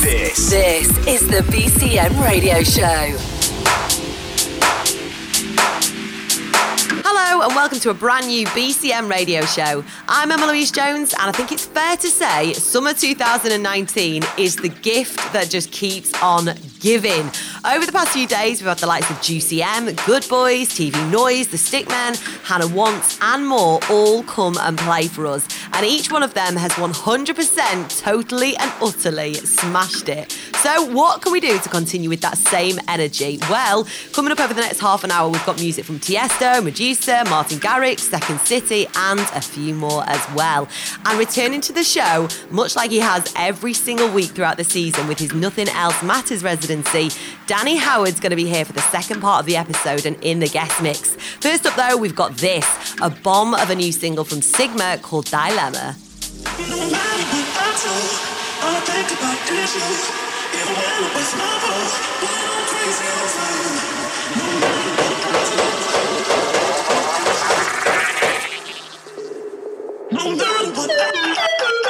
This. This is the BCM radio show. Hello and welcome to a brand new BCM radio show. I'm Emma Louise Jones, and I think it's fair to say summer 2019 is the gift that just keeps on giving. Over the past few days, we've had the likes of Juicy M, Good Boys, TV Noise, The Stickmen, Hannah Wants, and more all come and play for us. And each one of them has 100% totally and utterly smashed it. So, what can we do to continue with that same energy? Well, coming up over the next half an hour, we've got music from Tiesto, Meduza, Martin Garrix, Second City, and a few more as well. And returning to the show, much like he has every single week throughout the season with his Nothing Else Matters residency, Danny Howard's going to be here for the second part of the episode and in the guest mix. First up, though, we've got this a bomb of a new single from Sigma called Dilemma. Unbelievable.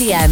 At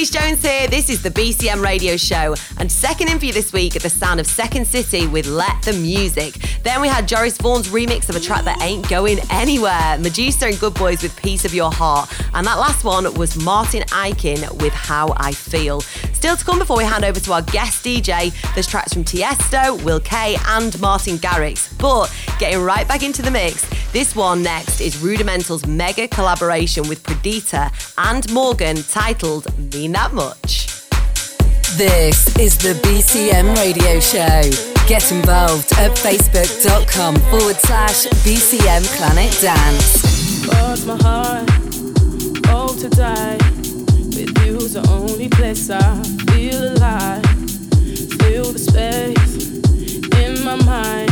this is the BCM radio show. And second in for you this week at the sound of Second City with Let the Music. Then we had Joris Voorn's remix of a track that ain't going anywhere. Meduza and Good Boys with Piece of Your Heart. And that last one was Martin Ikin with How I Feel. Still to come before we hand over to our guest DJ, there's tracks from Tiesto, Will K, and Martin Garrix. But getting right back into the mix, this one next is Rudimental's mega collaboration with Perdita and Morgan titled Mean That Much. This is the BCM radio show. Get involved at facebook.com forward slash BCM Planet Dance. Lost my heart, hope to die. With you's the only place I feel alive. Feel the space in my mind.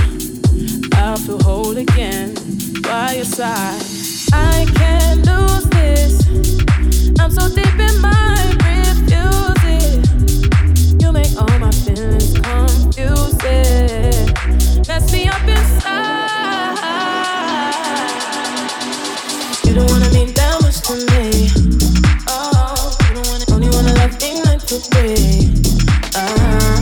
I'll feel whole again by your side. I can't lose this. I'm so deep in my refuse. You make all my feelings confusing. Mess me up inside. You don't wanna mean that much to me. Oh, you don't wanna only wanna love me like to be. Uh,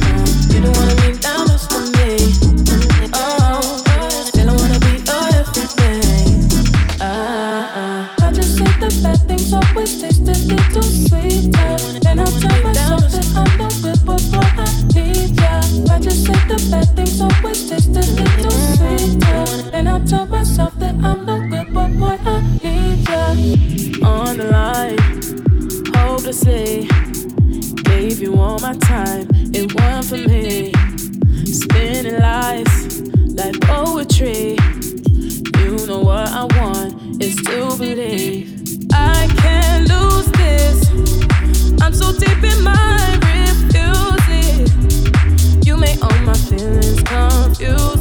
hopelessly. Gave you all my time, it wasn't for me. Spinning lies like poetry. You know what I want is to believe. I can't lose this. I'm so deep in my refuse it. You make all my feelings confusing.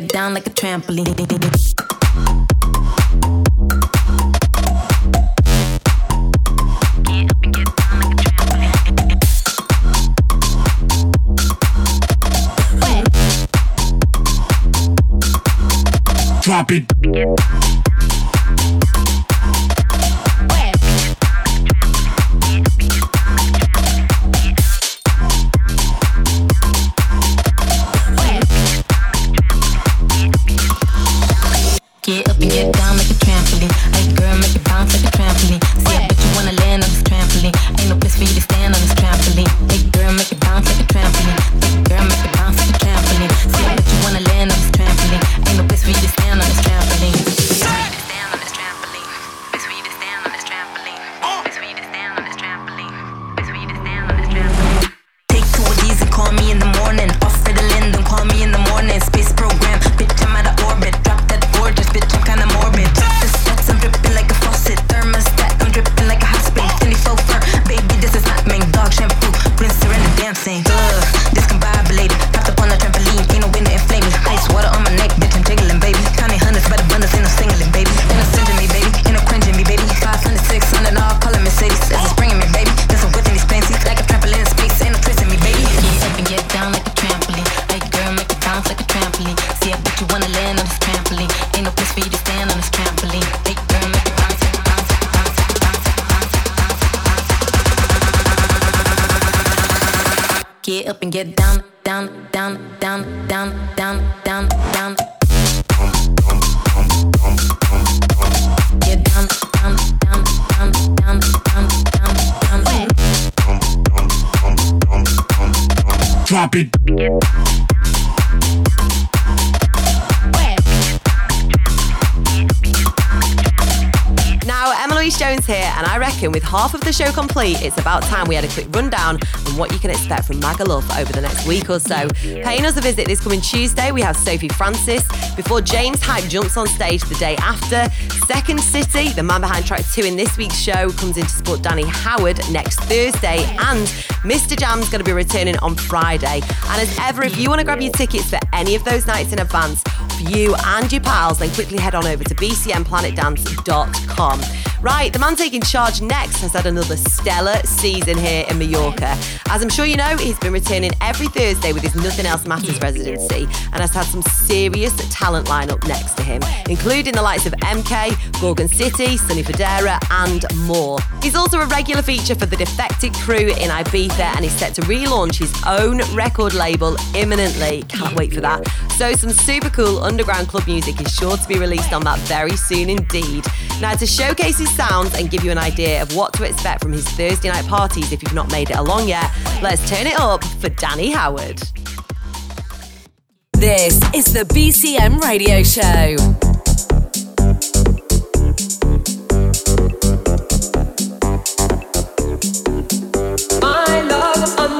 Get down like a trampoline. Drop it. Drop it. Louise Jones here, and I reckon with half of the show complete, it's about time we had a quick rundown on what you can expect from Magaluf over the next week or so. Paying us a visit this coming Tuesday, we have Sophie Francis. Before James Hype jumps on stage the day after, Second City, the man behind track two in this week's show, comes in to support Danny Howard next Thursday, and Mr. Jam's going to be returning on Friday. And as ever, if you want to grab your tickets for any of those nights in advance, for you and your pals, then quickly head on over to bcmplanetdance.com. Right, the man taking charge next has had another stellar season here in Mallorca. As I'm sure you know, he's been returning every Thursday with his Nothing Else Matters residency and has had some serious talent lineup next to him, including the likes of MK, Gorgon City, Sonny Fodera, and more. He's also a regular feature for the Defected crew in Ibiza and he's set to relaunch his own record label imminently. Can't wait for that. So, some super cool underground club music is sure to be released on that very soon indeed. Now, to showcase his his sounds and give you an idea of what to expect from his Thursday night parties if you've not made it along yet. Let's turn it up for Danny Howard. This is the BCM Radio Show. I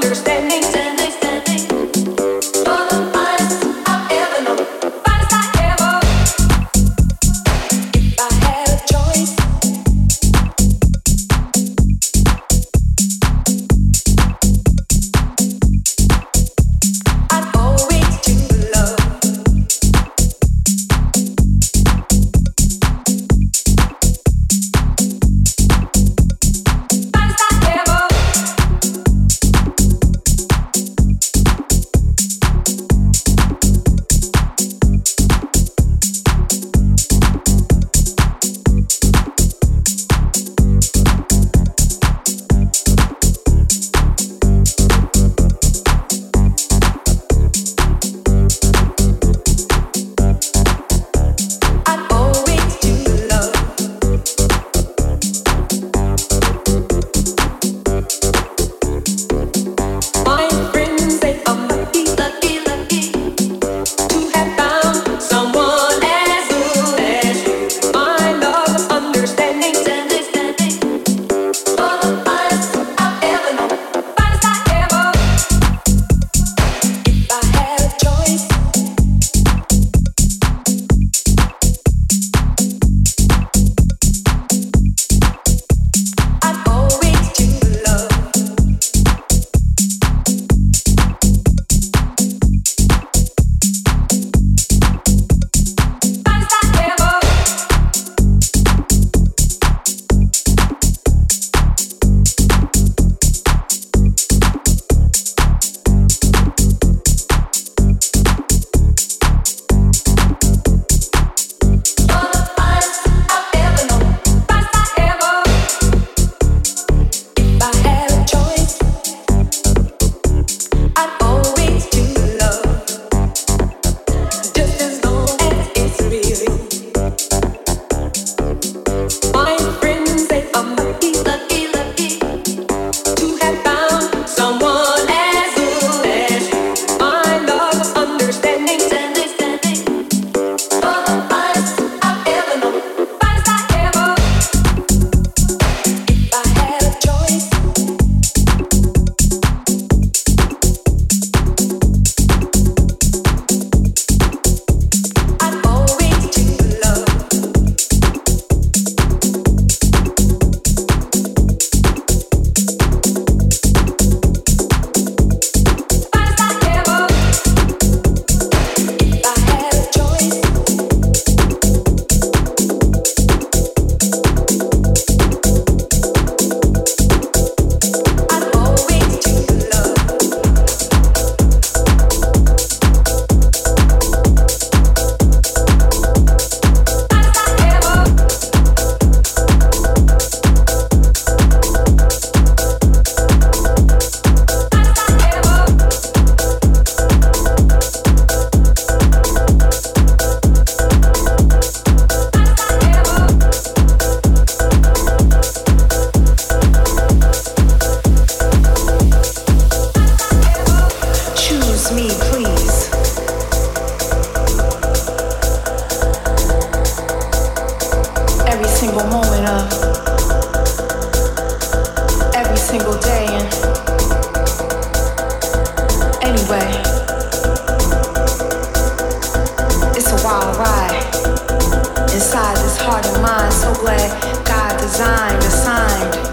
designed, assigned.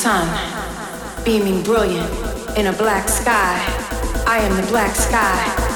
sun, beaming brilliant in a black sky. I am the black sky.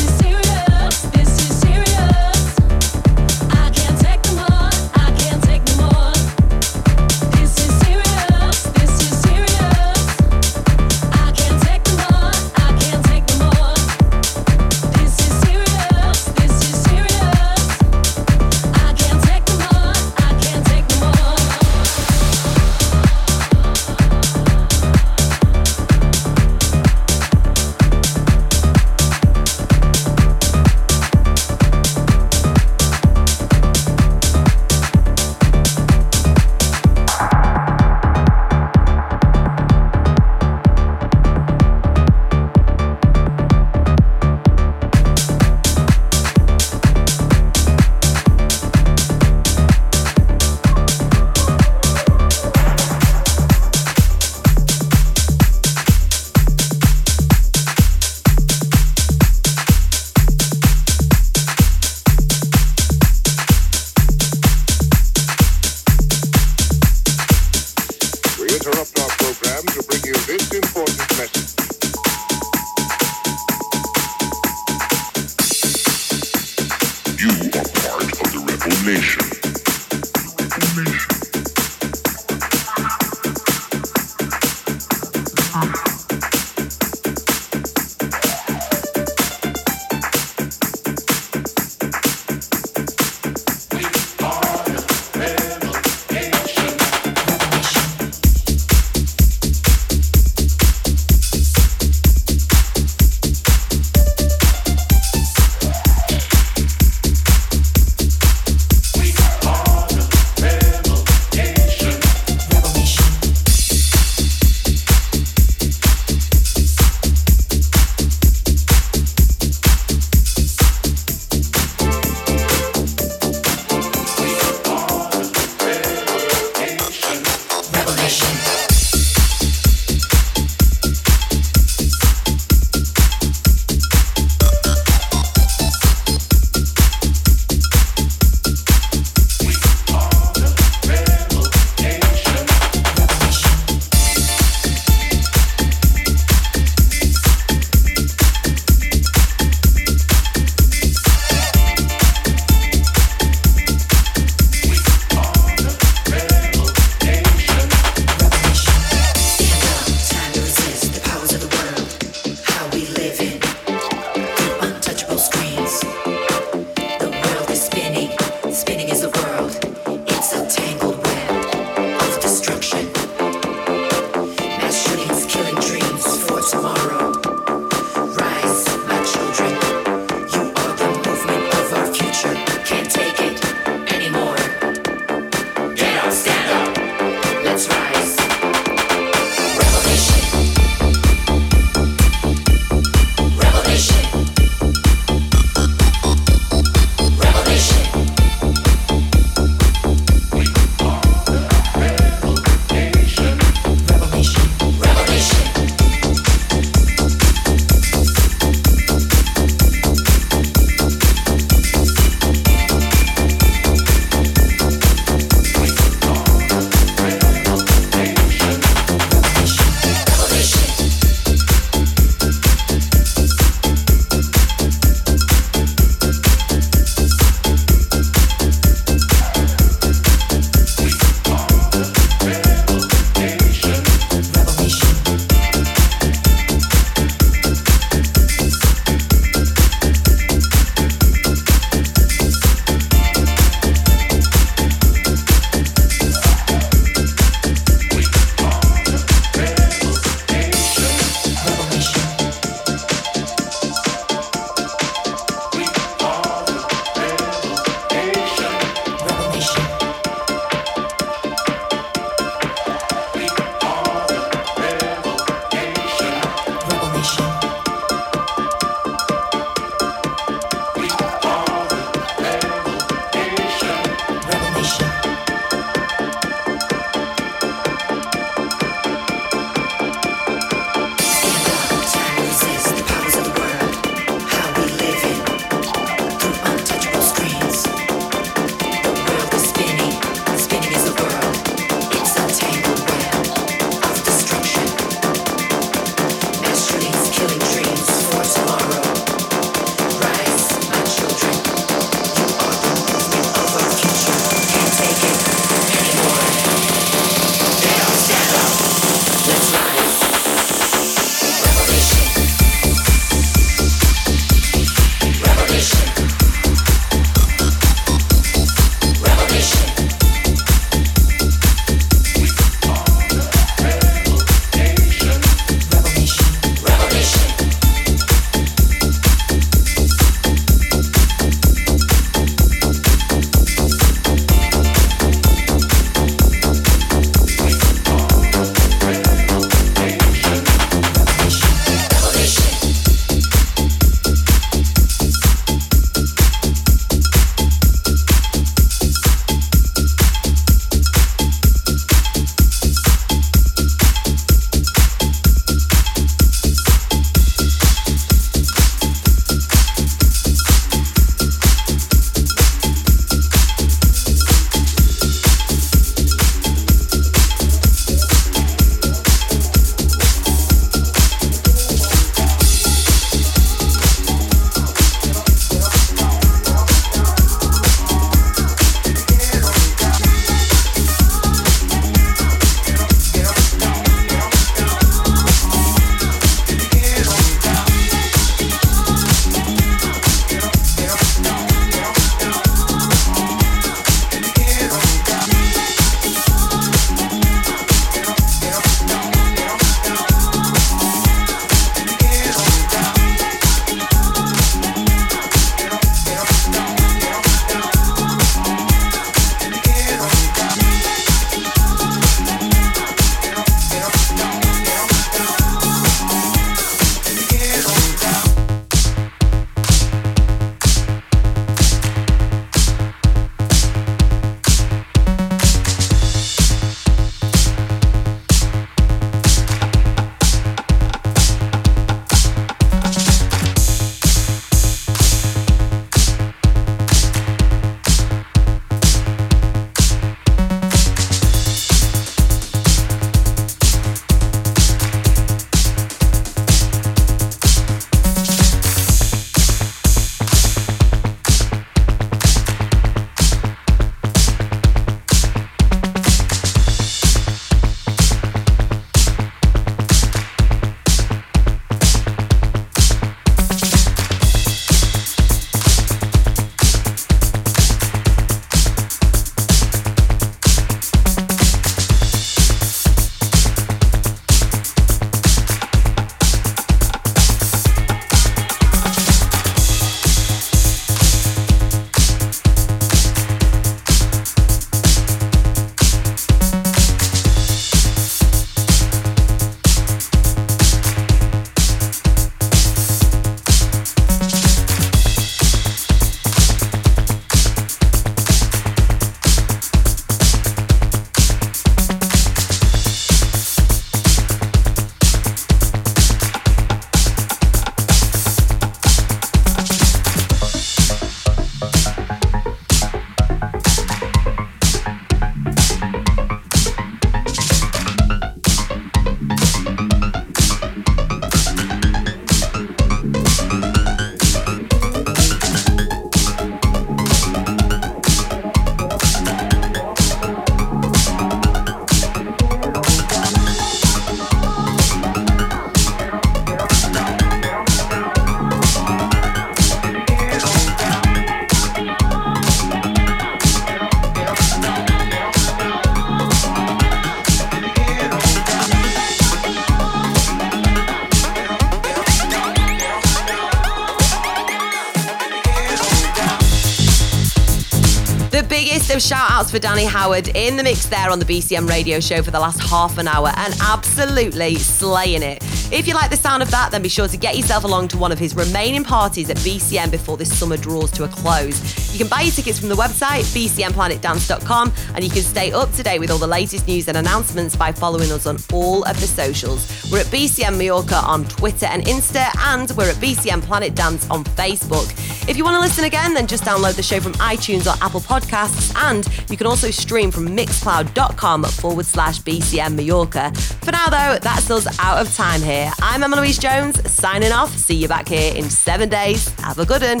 For Danny Howard in the mix there on the BCM radio show for the last half an hour and absolutely slaying it. If you like the sound of that, then be sure to get yourself along to one of his remaining parties at BCM before this summer draws to a close. You can buy your tickets from the website, bcmplanetdance.com, and you can stay up to date with all the latest news and announcements by following us on all of the socials. We're at BCM Mallorca on Twitter and Insta, and we're at BCM Planet Dance on Facebook. If you want to listen again, then just download the show from iTunes or Apple Podcasts, and you can also stream from mixcloud.com forward slash BCM Mallorca. For now, though, that's us out of time here. I'm Emma Louise Jones, signing off. See you back here in seven days. Have a good one.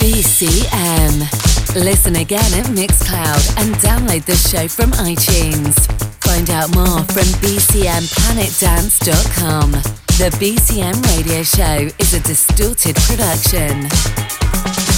BCM. Listen again at Mixcloud and download the show from iTunes. Find out more from bcmplanetdance.com. The BCM radio show is a distorted production.